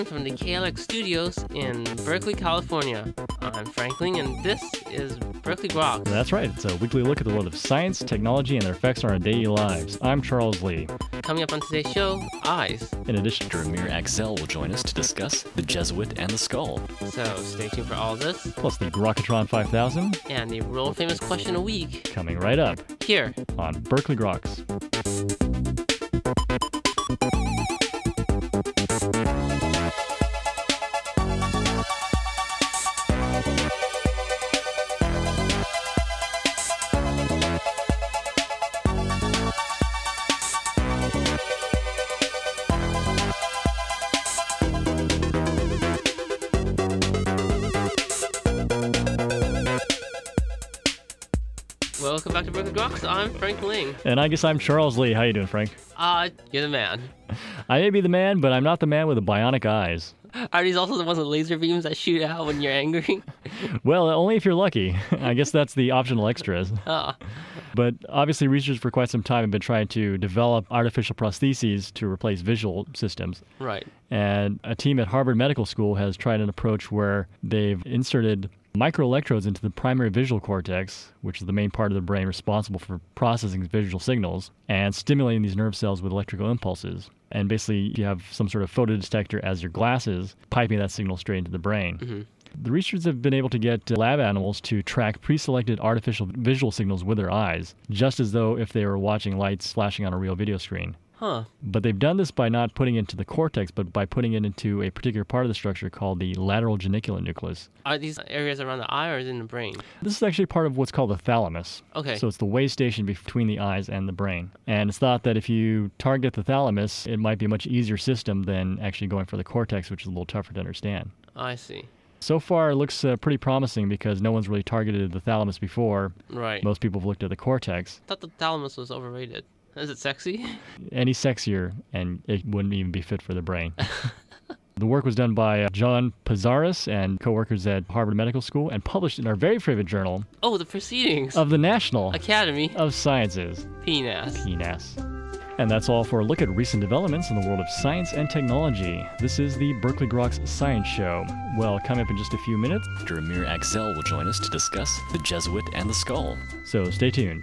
afternoon from the KALX studios in Berkeley, California. I'm Frank Ling, and this is Berkeley Grok. That's right. It's a weekly look at the world of science, technology, and their effects on our daily lives. I'm Charles Lee. Coming up on today's show, eyes. In addition, Amir Aczel will join us to discuss the Jesuit and the skull. So stay tuned for all this plus the Grokatron 5000 and the world famous question a week coming right up here on Berkeley Groks. Welcome back to Berkeley Groks. I'm Frank Ling. And I guess I'm Charles Lee. How you doing, Frank? Uh, you're the man. I may be the man, but I'm not the man with the bionic eyes. Are these also the ones with laser beams that shoot out when you're angry? well, only if you're lucky. I guess that's the optional extras. Ah. But obviously, researchers for quite some time have been trying to develop artificial prostheses to replace visual systems. Right. And a team at Harvard Medical School has tried an approach where they've inserted microelectrodes into the primary visual cortex, which is the main part of the brain responsible for processing visual signals, and stimulating these nerve cells with electrical impulses. And basically, you have some sort of photodetector as your glasses, piping that signal straight into the brain. Mm-hmm. The researchers have been able to get lab animals to track pre selected artificial visual signals with their eyes, just as though if they were watching lights flashing on a real video screen. Huh. But they've done this by not putting it into the cortex, but by putting it into a particular part of the structure called the lateral geniculate nucleus. Are these areas around the eye or is it in the brain? This is actually part of what's called the thalamus. Okay. So it's the way station between the eyes and the brain. And it's thought that if you target the thalamus, it might be a much easier system than actually going for the cortex, which is a little tougher to understand. I see. So far, it looks uh, pretty promising because no one's really targeted the thalamus before. Right. Most people have looked at the cortex. I thought the thalamus was overrated. Is it sexy? Any sexier, and it wouldn't even be fit for the brain. the work was done by uh, John Pezaris and co-workers at Harvard Medical School and published in our very favorite journal. Oh, the Proceedings of the National Academy of Sciences. PNAS. PNAS. And that's all for a look at recent developments in the world of science and technology. This is the Berkeley Groks Science Show. Well, coming up in just a few minutes, Amir Aczel will join us to discuss the Jesuit and the skull. So stay tuned.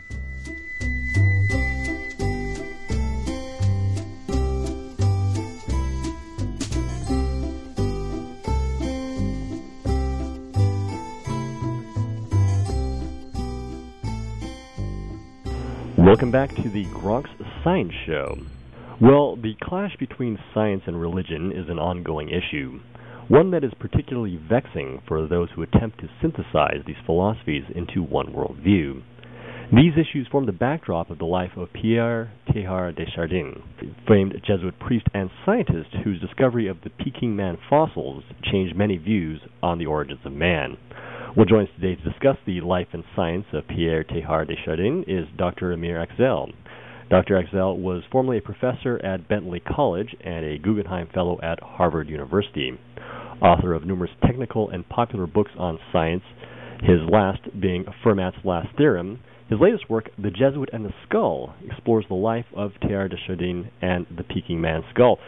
Welcome back to the Groks Science Show. Well, the clash between science and religion is an ongoing issue, one that is particularly vexing for those who attempt to synthesize these philosophies into one worldview. These issues form the backdrop of the life of Pierre Teilhard de Chardin, famed Jesuit priest and scientist whose discovery of the Peking man fossils changed many views on the origins of man. Well, join us today to discuss the life and science of Pierre Teilhard de Chardin is Dr. Amir Aczel. Dr. Aczel was formerly a professor at Bentley College and a Guggenheim Fellow at Harvard University. Author of numerous technical and popular books on science, his last being Fermat's Last Theorem, his latest work, The Jesuit and the Skull, explores the life of Teilhard de Chardin and the Peking man skull.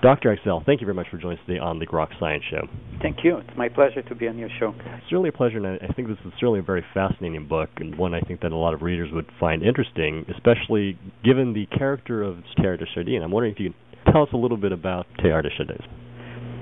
Dr. Aczel, thank you very much for joining us today on the Grok Science Show. Thank you. It's my pleasure to be on your show. It's really a pleasure, and I think this is certainly a very fascinating book, and one I think that a lot of readers would find interesting, especially given the character of Teilhard de Chardin. I'm wondering if you can tell us a little bit about Teilhard de Chardin.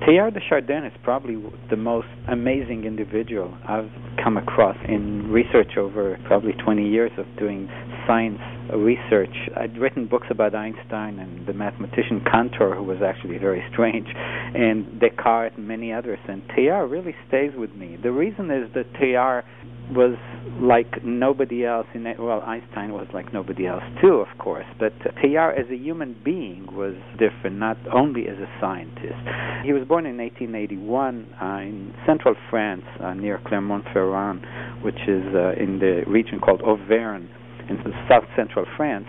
Teilhard de Chardin is probably the most amazing individual I've come across in research over probably 20 years of doing science research. I'd written books about Einstein and the mathematician Cantor, who was actually very strange, and Descartes and many others. And Teilhard really stays with me. The reason is that Teilhard was like nobody else in it. Well, Einstein was like nobody else too, of course. But Teilhard, as a human being, was different, not only as a scientist. He was born in 1881 uh, in central France, uh, near Clermont-Ferrand, which is uh, in the region called Auvergne, in south central France.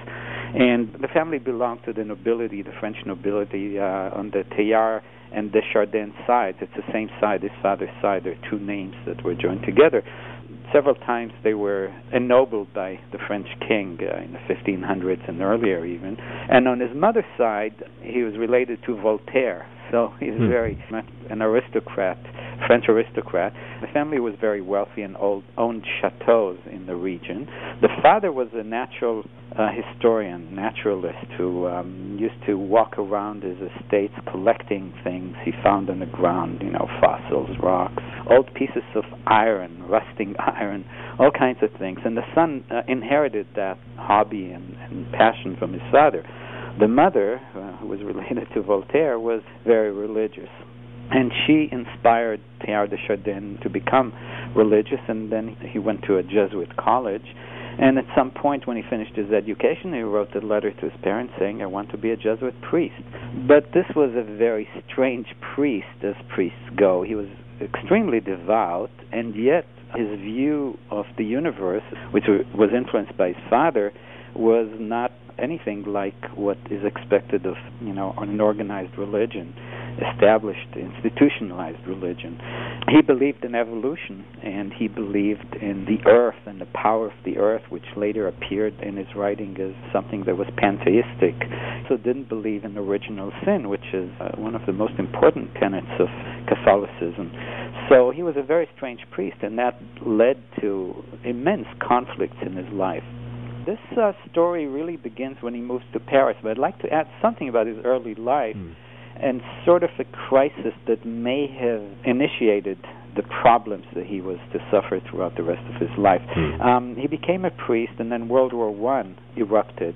And the family belonged to the nobility, the French nobility, uh, on the Teilhard and the Chardin sides. It's the same side, his father's side. There are two names that were joined together several times they were ennobled by the French king uh, in the 1500s and earlier even. And on his mother's side, he was related to Voltaire, so he's Hmm. very much an aristocrat, French aristocrat. The family was very wealthy and old, owned chateaus in the region. The father was a natural uh, historian, naturalist, who um, used to walk around his estates collecting things he found on the ground, you know, fossils, rocks, old pieces of iron, rusting iron, all kinds of things. And the son uh, inherited that hobby and, and passion from his father. The mother, uh, who was related to Voltaire, was very religious. And she inspired Teilhard de Chardin to become religious, and then he went to a Jesuit college. And at some point, when he finished his education, he wrote a letter to his parents saying, I want to be a Jesuit priest. But this was a very strange priest, as priests go. He was extremely devout, and yet his view of the universe, which was influenced by his father, was not anything like what is expected of you know an organized religion, established, institutionalized religion. He believed in evolution, and he believed in the earth and the power of the earth, which later appeared in his writing as something that was pantheistic. So didn't believe in original sin, which is uh, one of the most important tenets of Catholicism. So he was a very strange priest, and that led to immense conflicts in his life. This uh, story really begins when he moves to Paris, but I'd like to add something about his early life Hmm. and sort of a crisis that may have initiated the problems that he was to suffer throughout the rest of his life. Hmm. Um, he became a priest, and then World War One erupted,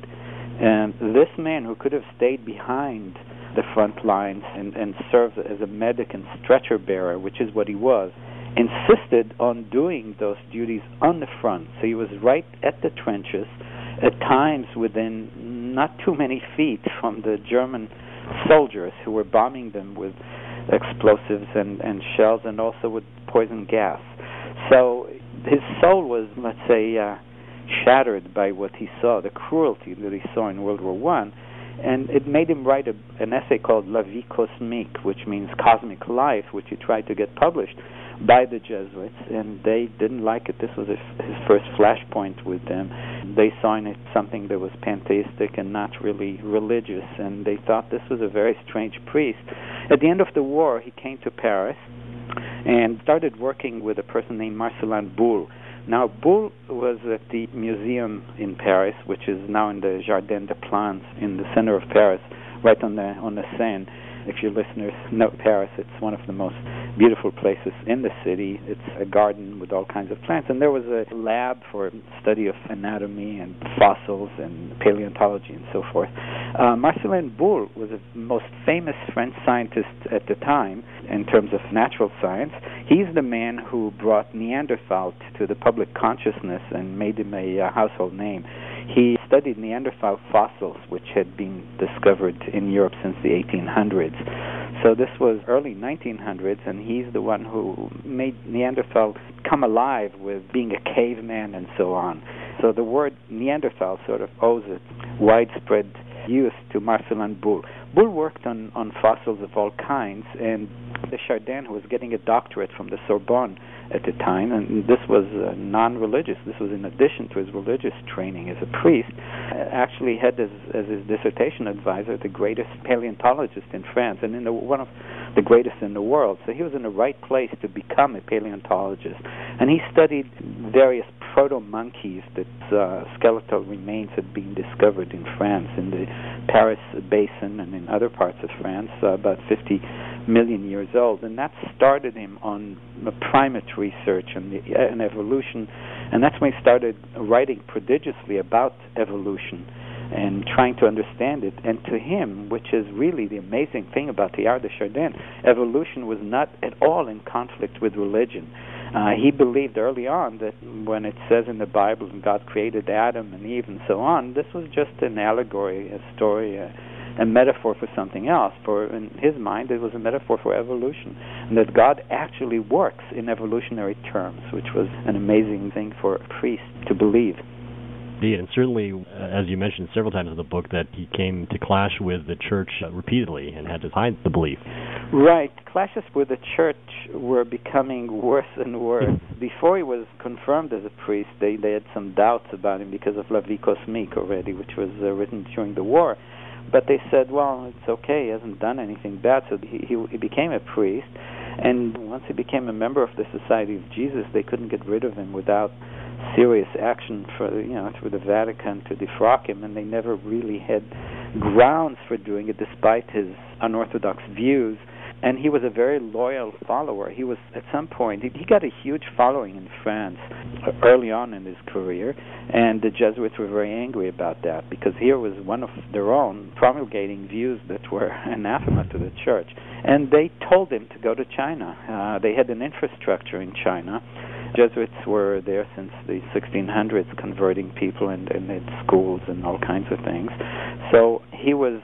and this man who could have stayed behind the front lines and, and served as a medic and stretcher bearer, which is what he was, insisted on doing those duties on the front. So he was right at the trenches, at times within not too many feet from the German soldiers who were bombing them with explosives and, and shells and also with poison gas. So his soul was, let's say, uh, shattered by what he saw, the cruelty that he saw in World War One, and it made him write a, an essay called La Vie Cosmique, which means cosmic life, which he tried to get published by the Jesuits, and they didn't like it. This was his, first flashpoint with them. They saw in it something that was pantheistic and not really religious, and they thought this was a very strange priest. At the end of the war, he came to Paris and started working with a person named Marcelin Boule. Now, Boule was at the museum in Paris, which is now in the Jardin des Plantes in the center of Paris, right on the on the Seine. If your listeners know Paris, it's one of the most beautiful places in the city. It's a garden with all kinds of plants, and there was a lab for study of anatomy and fossils and paleontology and so forth. Uh, Marcelin Boule was the most famous French scientist at the time in terms of natural science. He's the man who brought Neanderthal to the public consciousness and made him a uh, household name. He studied Neanderthal fossils, which had been discovered in Europe since the 1800s. So this was early 1900s, and he's the one who made Neanderthal come alive with being a caveman and so on. So the word Neanderthal sort of owes its widespread use to Marcelin Boule. Boule worked on, on fossils of all kinds, and de Chardin, who was getting a doctorate from the Sorbonne at the time, and this was uh, non-religious. This was in addition to his religious training as a priest. Uh, actually, had as, as his dissertation advisor the greatest paleontologist in France, and in the, one of the greatest in the world. So he was in the right place to become a paleontologist, and he studied various proto-monkeys that uh, skeletal remains had been discovered in France, in the Paris basin, and in other parts of France, uh, about 50 million years old, and that started him on the primate research and, the, and evolution, and that's when he started writing prodigiously about evolution and trying to understand it. And to him, which is really the amazing thing about Teilhard de Chardin, evolution was not at all in conflict with religion. Uh, he believed early on that when it says in the Bible God created Adam and Eve and so on, this was just an allegory, a story, a, a metaphor for something else. For in his mind, it was a metaphor for evolution, and that God actually works in evolutionary terms, which was an amazing thing for a priest to believe. Indeed, and certainly, uh, as you mentioned several times in the book, that he came to clash with the church uh, repeatedly and had to hide the belief. Right. Clashes with the church were becoming worse and worse. Before he was confirmed as a priest, they, they had some doubts about him because of La Vie Cosmique already, which was uh, written during the war. But they said, well, it's okay. He hasn't done anything bad. So he, he, he became a priest. And once he became a member of the Society of Jesus, they couldn't get rid of him without serious action for you know through the Vatican to defrock him, and they never really had grounds for doing it, despite his unorthodox views and he was a very loyal follower. He was at some point he, he got a huge following in France early on in his career, and the Jesuits were very angry about that because here was one of their own promulgating views that were anathema to the church, and they told him to go to China. Uh, they had an infrastructure in China. Jesuits were there since the 1600s, converting people and, and in schools and all kinds of things. So he was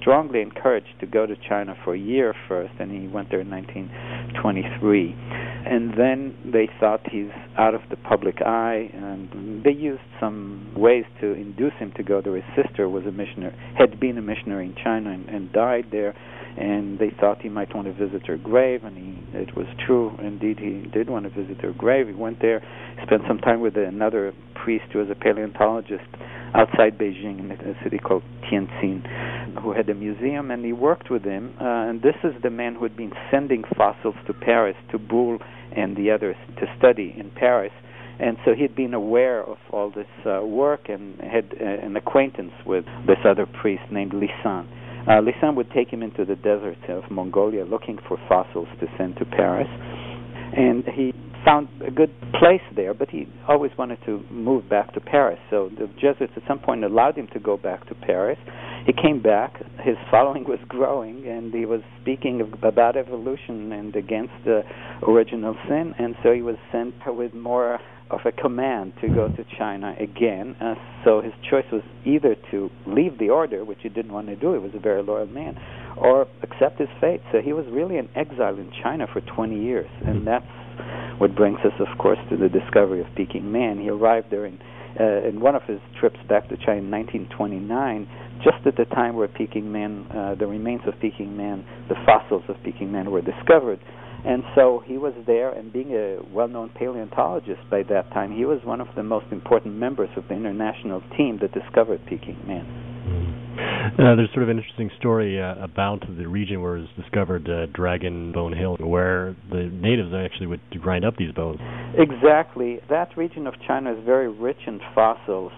strongly encouraged to go to China for a year first, and he went there in 1923. And then they thought he's out of the public eye, and they used some ways to induce him to go there. His sister was a missionary, had been a missionary in China, and, and died there and they thought he might want to visit her grave, and he it was true. Indeed, he did want to visit her grave. He went there, spent some time with another priest who was a paleontologist outside Beijing in a city called Tianjin, who had a museum, and he worked with him. Uh, and this is the man who had been sending fossils to Paris to Boule and the others to study in Paris and so he'd been aware of all this uh, work and had uh, an acquaintance with this other priest named Licent. Uh, Licent would take him into the deserts of Mongolia looking for fossils to send to Paris. And he found a good place there, but he always wanted to move back to Paris. So the Jesuits at some point allowed him to go back to Paris. He came back. His following was growing, and he was speaking about evolution and against the original sin. And so he was sent with more of a command to go to China again. Uh, so his choice was either to leave the order, which he didn't want to do, he was a very loyal man, or accept his fate. So he was really in exile in China for 20 years, and that's what brings us, of course, to the discovery of Peking Man. He arrived there in, uh, in one of his trips back to China in 1929, just at the time where Peking Man, uh, the remains of Peking Man, the fossils of Peking Man were discovered. And so he was there, and being a well known paleontologist by that time, he was one of the most important members of the international team that discovered Peking Man. Uh, there's sort of an interesting story uh, about the region where it was discovered, uh, Dragon Bone Hill, where the natives actually would grind up these bones. Exactly. That region of China is very rich in fossils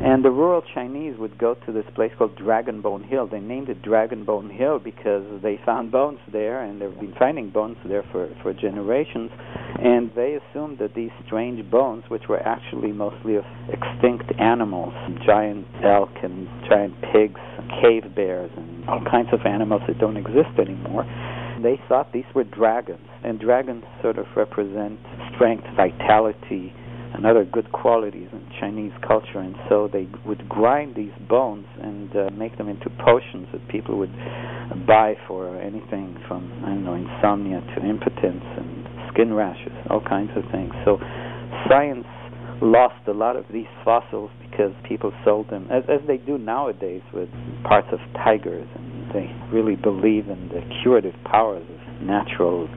and the rural Chinese would go to this place called Dragon Bone Hill. They named it Dragon Bone Hill because they found bones there, and they've been finding bones there for, for generations. And they assumed that these strange bones, which were actually mostly of extinct animals, giant elk and giant pigs, cave bears, and all kinds of animals that don't exist anymore, they thought these were dragons. And dragons sort of represent strength, vitality, and other good qualities in Chinese culture, and so they would grind these bones and uh, make them into potions that people would buy for anything from I don't know insomnia to impotence and skin rashes, all kinds of things. So science lost a lot of these fossils because people sold them as as they do nowadays with parts of tigers, and they really believe in the curative powers of natural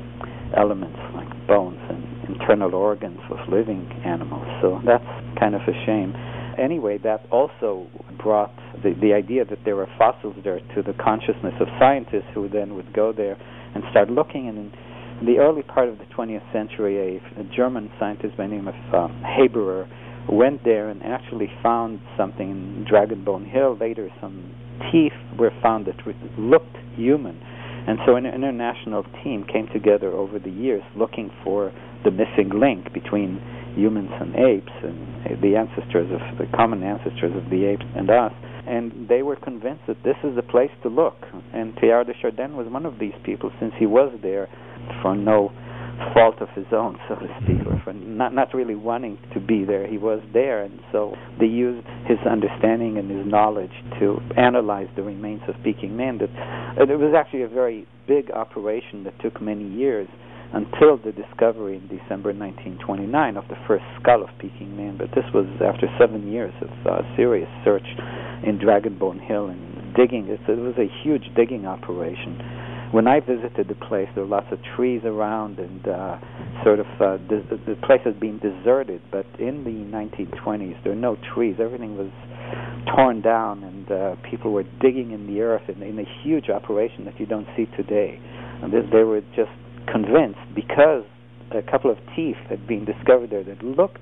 elements like bones and internal organs of living animals. So that's kind of a shame. Anyway, that also brought the, the idea that there were fossils there to the consciousness of scientists who then would go there and start looking. And in the early part of the 20th century, a, a German scientist by the name of um, Haberer went there and actually found something in Dragon Bone Hill. Later, some teeth were found that looked human. And so an international team came together over the years looking for the missing link between humans and apes and the ancestors of the common ancestors of the apes and us. And they were convinced that this is the place to look. And Teilhard de Chardin was one of these people since he was there for no fault of his own, so to speak, or for not not really wanting to be there. He was there, and so they used his understanding and his knowledge to analyze the remains of Peking Man. That it was actually a very big operation that took many years until the discovery in December 1929 of the first skull of Peking Man. But this was after seven years of uh, serious search in Dragon Bone Hill and digging. It, it was a huge digging operation. when I visited the place, there were lots of trees around, and uh, sort of uh, the, the place had been deserted. But in the 1920s, there were no trees; everything was torn down, and uh, people were digging in the earth in, in a huge operation that you don't see today. And they, they were just convinced because a couple of teeth had been discovered there that looked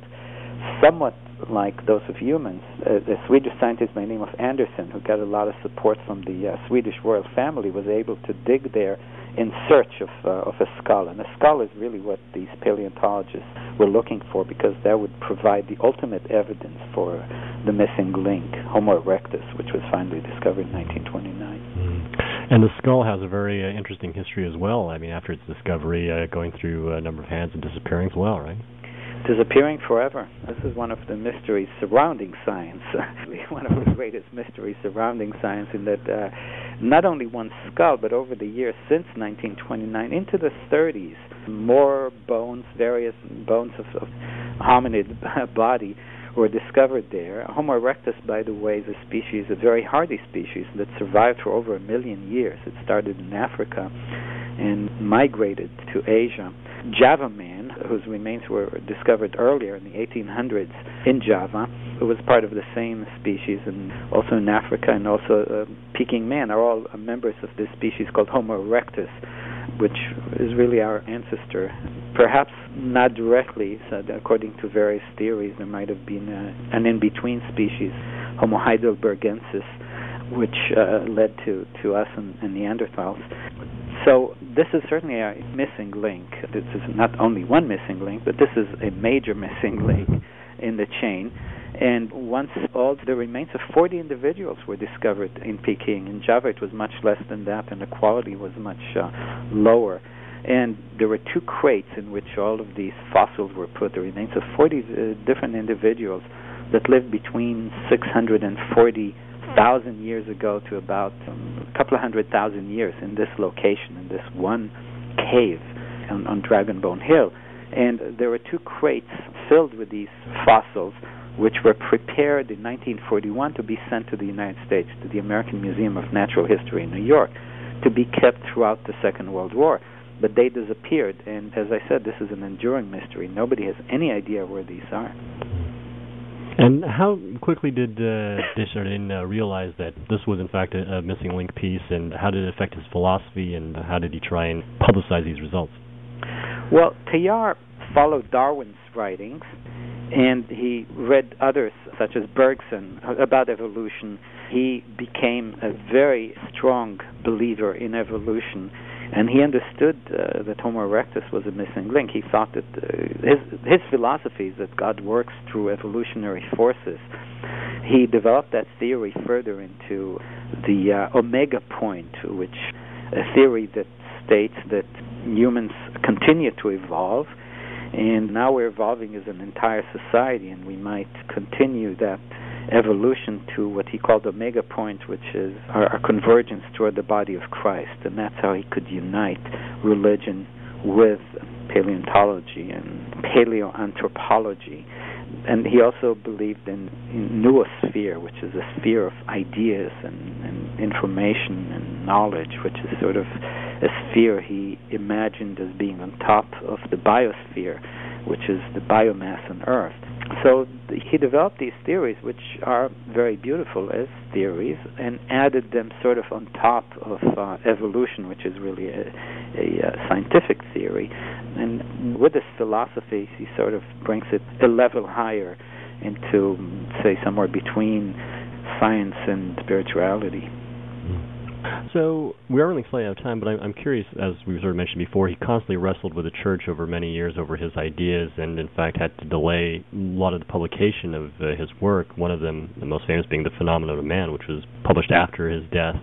somewhat like those of humans. Uh, a Swedish scientist by the name of Andersson, who got a lot of support from the uh, Swedish royal family, was able to dig there in search of uh, of a skull. And a skull is really what these paleontologists were looking for because that would provide the ultimate evidence for the missing link, Homo erectus, which was finally discovered in 1929. And the skull has a very uh, interesting history as well. I mean, after its discovery, uh, going through a number of hands and disappearing as well, right? disappearing forever. This is one of the mysteries surrounding science. one of the greatest mysteries surrounding science, in that uh, not only one skull, but over the years since 1929 into the 30s, more bones, various bones of, of hominid body were discovered there. Homo erectus, by the way, is a species, a very hardy species that survived for over a million years. It started in Africa and migrated to Asia. Java man, whose remains were discovered earlier in the 1800s in Java, was part of the same species, and also in Africa, and also uh, Peking man, are all members of this species called Homo erectus, which is really our ancestor. Perhaps not directly, so according to various theories, there might have been a, an in between species, Homo heidelbergensis, which uh, led to, to us and, and Neanderthals. So this is certainly a missing link. This is not only one missing link, but this is a major missing link in the chain. And once all the remains of 40 individuals were discovered in Peking, in Java it was much less than that, and the quality was much uh, lower. And there were two crates in which all of these fossils were put, the remains of 40 uh, different individuals that lived between 640 thousand years ago to about um, a couple of hundred thousand years in this location, in this one cave on, on Dragonbone Hill. And there were two crates filled with these fossils, which were prepared in 1941 to be sent to the United States, to the American Museum of Natural History in New York, to be kept throughout the Second World War. But they disappeared, and as I said, this is an enduring mystery. Nobody has any idea where these are. And how quickly did uh, de Chardin uh, realize that this was in fact a, a, missing link piece, and how did it affect his philosophy, and how did he try and publicize these results? Well, Teilhard followed Darwin's writings, and he read others, such as Bergson, about evolution. He became a very strong believer in evolution and he understood uh, that Homo erectus was a missing link. He thought that uh, his his philosophy is that God works through evolutionary forces. He developed that theory further into the uh, omega point, which a theory that states that humans continue to evolve, and now we're evolving as an entire society, and we might continue that evolution to what he called the Omega Point, which is our, our convergence toward the body of Christ, and that's how he could unite religion with paleontology and paleoanthropology. And he also believed in, in noosphere, which is a sphere of ideas and, and information and knowledge, which is sort of a sphere he imagined as being on top of the biosphere, which is the biomass on Earth so he developed these theories, which are very beautiful as theories, and added them sort of on top of uh, evolution, which is really a, a, a, scientific theory. And with this philosophy, he sort of brings it a level higher into, say, somewhere between science and spirituality. So we are running slightly out of time, but I'm, I'm curious, as we sort of mentioned before, he constantly wrestled with the church over many years over his ideas, and in fact had to delay a lot of the publication of uh, his work. One of them, the most famous, being *The Phenomenon of Man*, which was published after his death,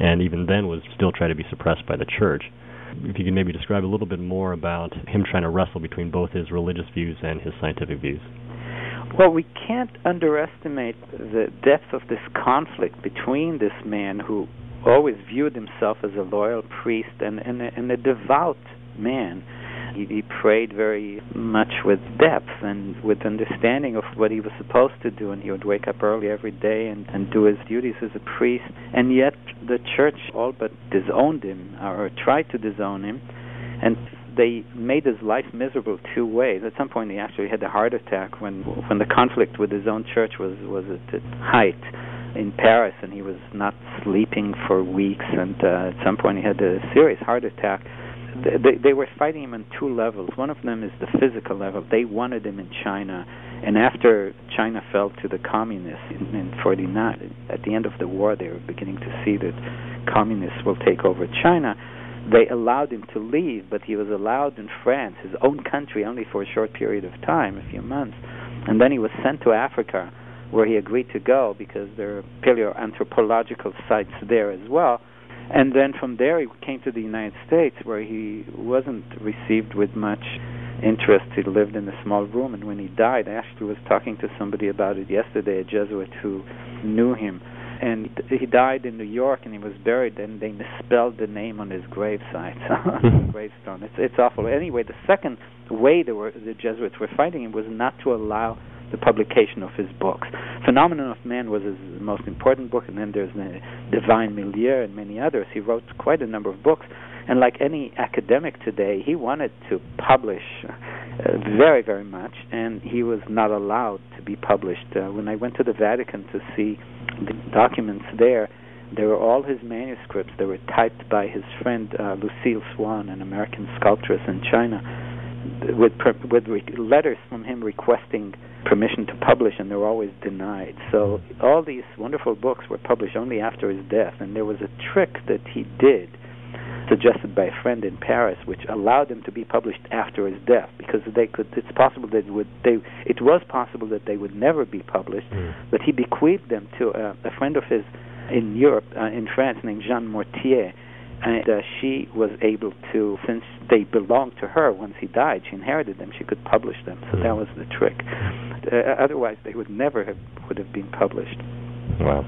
and even then was still tried to be suppressed by the church. If you could maybe describe a little bit more about him trying to wrestle between both his religious views and his scientific views. Well, we can't underestimate the depth of this conflict between this man who always viewed himself as a loyal priest and, and, a, and a devout man, He, he prayed very much with depth and with understanding of what he was supposed to do, and he would wake up early every day and, and do his duties as a priest. And yet, the church all but disowned him or tried to disown him, and they made his life miserable two ways. At some point, he actually had a heart attack when when the conflict with his own church was was at its height in Paris, and he was not sleeping for weeks. And uh, at some point, he had a serious heart attack. They, they were fighting him on two levels. One of them is the physical level. They wanted him in China, and after China fell to the communists in, in 49, at the end of the war, they were beginning to see that communists will take over China. They allowed him to leave, but he was allowed in France, his own country, only for a short period of time, a few months. And then he was sent to Africa where he agreed to go because there are paleoanthropological sites there as well. And then from there he came to the United States where he wasn't received with much interest. He lived in a small room, and when he died, I actually was talking to somebody about it yesterday, a Jesuit who knew him. And he died in New York, and he was buried, and they misspelled the name on his gravesite, on his hmm. gravestone. It's it's awful. Anyway, the second way the, were, the Jesuits were fighting him was not to allow the publication of his books. Phenomenon of Man was his most important book, and then there's the Divine Milieu and many others. He wrote quite a number of books, and like any academic today, he wanted to publish uh, very, very much, and he was not allowed to be published. Uh, when I went to the Vatican to see the documents there, there were all his manuscripts. They were typed by his friend uh, Lucille Swan, an American sculptress in China, with with re- letters from him requesting permission to publish, and they were always denied. So all these wonderful books were published only after his death, and there was a trick that he did, suggested by a friend in Paris, which allowed them to be published after his death, because they could. It's possible that would they. It was possible that they would never be published, mm. but he bequeathed them to a, a friend of his in Europe, uh, in France, named Jeanne Mortier and uh, she was able to, since they belonged to her once he died, she inherited them. She could publish them, so that was the trick. Uh, otherwise, they would never have would have been published. Wow.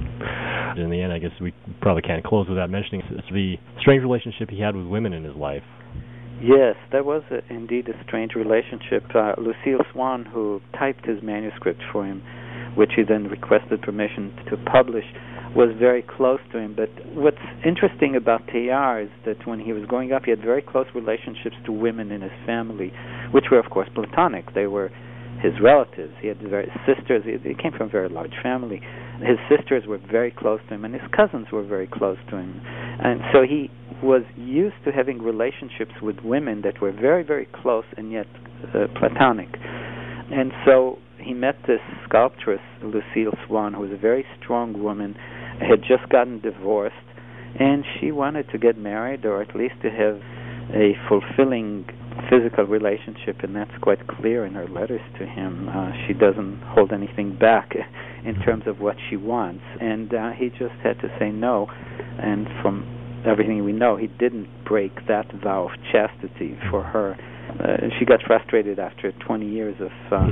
In the end, I guess we probably can't close without mentioning the strange relationship he had with women in his life. Yes, that was a, indeed a strange relationship. Uh, Lucille Swan, who typed his manuscript for him, which he then requested permission to publish, was very close to him. But what's interesting about Teilhard is that when he was growing up, he had very close relationships to women in his family, which were, of course, platonic. They were his relatives. He had very sisters. He, came from a very large family. His sisters were very close to him, and his cousins were very close to him. And so he was used to having relationships with women that were very, very close and yet uh, platonic. And so he met this sculptress, Lucille Swan, who was a very strong woman had just gotten divorced, and she wanted to get married or at least to have a fulfilling physical relationship, and that's quite clear in her letters to him. Uh, she doesn't hold anything back in terms of what she wants, and uh, he just had to say no. And from everything we know, he didn't break that vow of chastity for her. Uh, she got frustrated after 20 years of uh,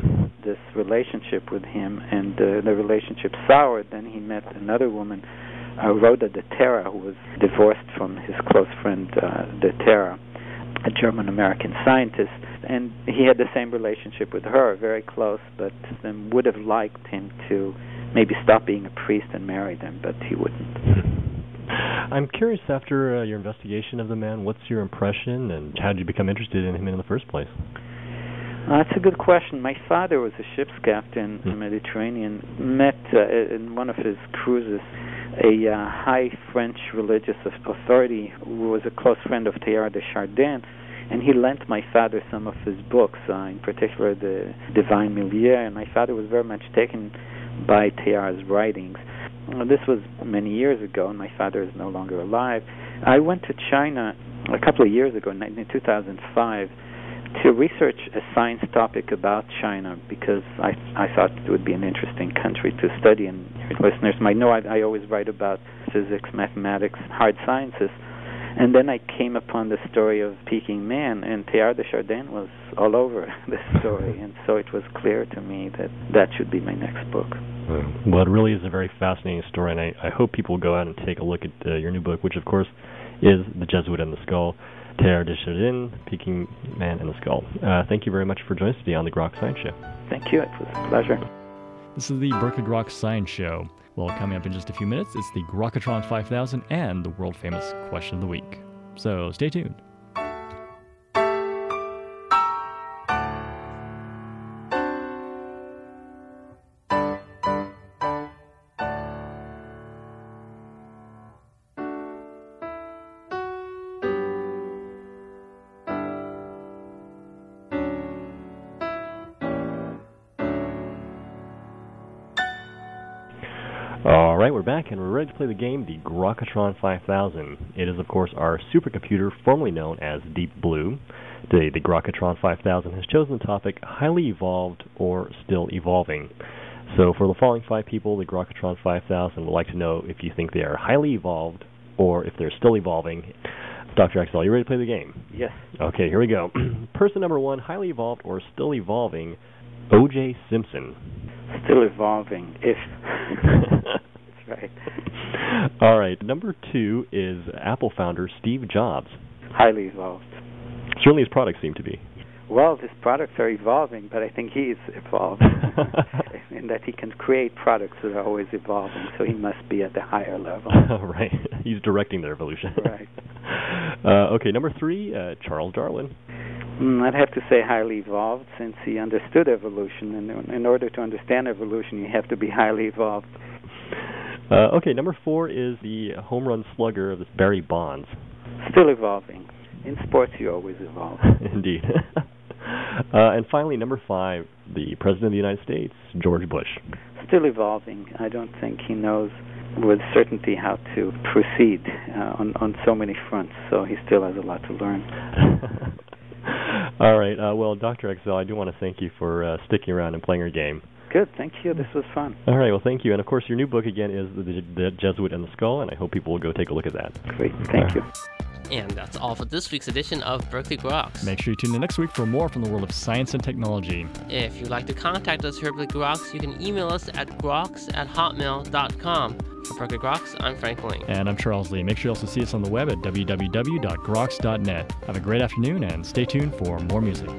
this relationship with him, and uh, the relationship soured. Then he met another woman, uh, Rhoda de Terra, who was divorced from his close friend uh, de Terra, a German American scientist, and he had the same relationship with her, very close, but then would have liked him to maybe stop being a priest and marry them, but he wouldn't. I'm curious, after uh, your investigation of the man, what's your impression, and how did you become interested in him in the first place? Uh, that's a good question. My father was a ship's captain in the hmm. Mediterranean. Met uh, in one of his cruises a uh, high French religious authority who was a close friend of Teilhard de Chardin, and he lent my father some of his books, uh, in particular the Divine Milieu, and my father was very much taken by Teilhard's writings. Uh, this was many years ago, and my father is no longer alive. I went to China a couple of years ago, in 2005, to research a science topic about China because I I thought it would be an interesting country to study. And your listeners might know I, I always write about physics, mathematics, hard sciences. And then I came upon the story of Peking Man, and Teilhard de Chardin was all over this story, and so it was clear to me that that should be my next book. Well, it really is a very fascinating story, and I, I hope people will go out and take a look at uh, your new book, which, of course, is The Jesuit and the Skull. Teilhard de Chardin, Peking Man and the Skull. Uh, thank you very much for joining us today on the Grok Science Show. Thank you. It was a pleasure. This is the Berkeley Grok Science Show. Well, coming up in just a few minutes, it's the Grokatron 5000 and the world famous question of the week. So stay tuned. All right, we're back and we're ready to play the game, the Grokatron 5000. It is, of course, our supercomputer formerly known as Deep Blue. Today, the Grokatron 5000 has chosen the topic highly evolved or still evolving. So, for the following five people, the Grokatron 5000 would like to know if you think they are highly evolved or if they're still evolving. Dr. Aczel, are you ready to play the game? Yes. Okay, here we go. Person number one, highly evolved or still evolving, O.J. Simpson. Still evolving, if. That's right. All right, number two is Apple founder Steve Jobs. Highly evolved. Certainly his products seem to be. Well, his products are evolving, but I think he's evolved in that he can create products that are always evolving, so he must be at the higher level. right, he's directing their evolution. Right. Uh, okay, number three, uh, Charles Darwin. Mm, I'd have to say highly evolved since he understood evolution, and in order to understand evolution, you have to be highly evolved. Uh, okay, number four is the home run slugger of this Barry Bonds. Still evolving. In sports, you always evolve. Indeed. uh, and finally, number five, the President of the United States, George Bush. Still evolving. I don't think he knows with certainty how to proceed uh, on on so many fronts. So he still has a lot to learn. All right. Uh, well, Dr. Aczel, I do want to thank you for uh, sticking around and playing our game. Good. Thank you. This was fun. All right. Well, thank you. And of course, your new book again is the, the Jesuit and the Skull, and I hope people will go take a look at that. Great. Thank you. And that's all for this week's edition of Berkeley Groks. Make sure you tune in next week for more from the world of science and technology. If you'd like to contact us here at Berkeley Groks, you can email us at groks at hotmail.com. For Berkeley Groks, I'm Frank Ling. And I'm Charles Lee. Make sure you also see us on the web at www.groks.net. Have a great afternoon and stay tuned for more music.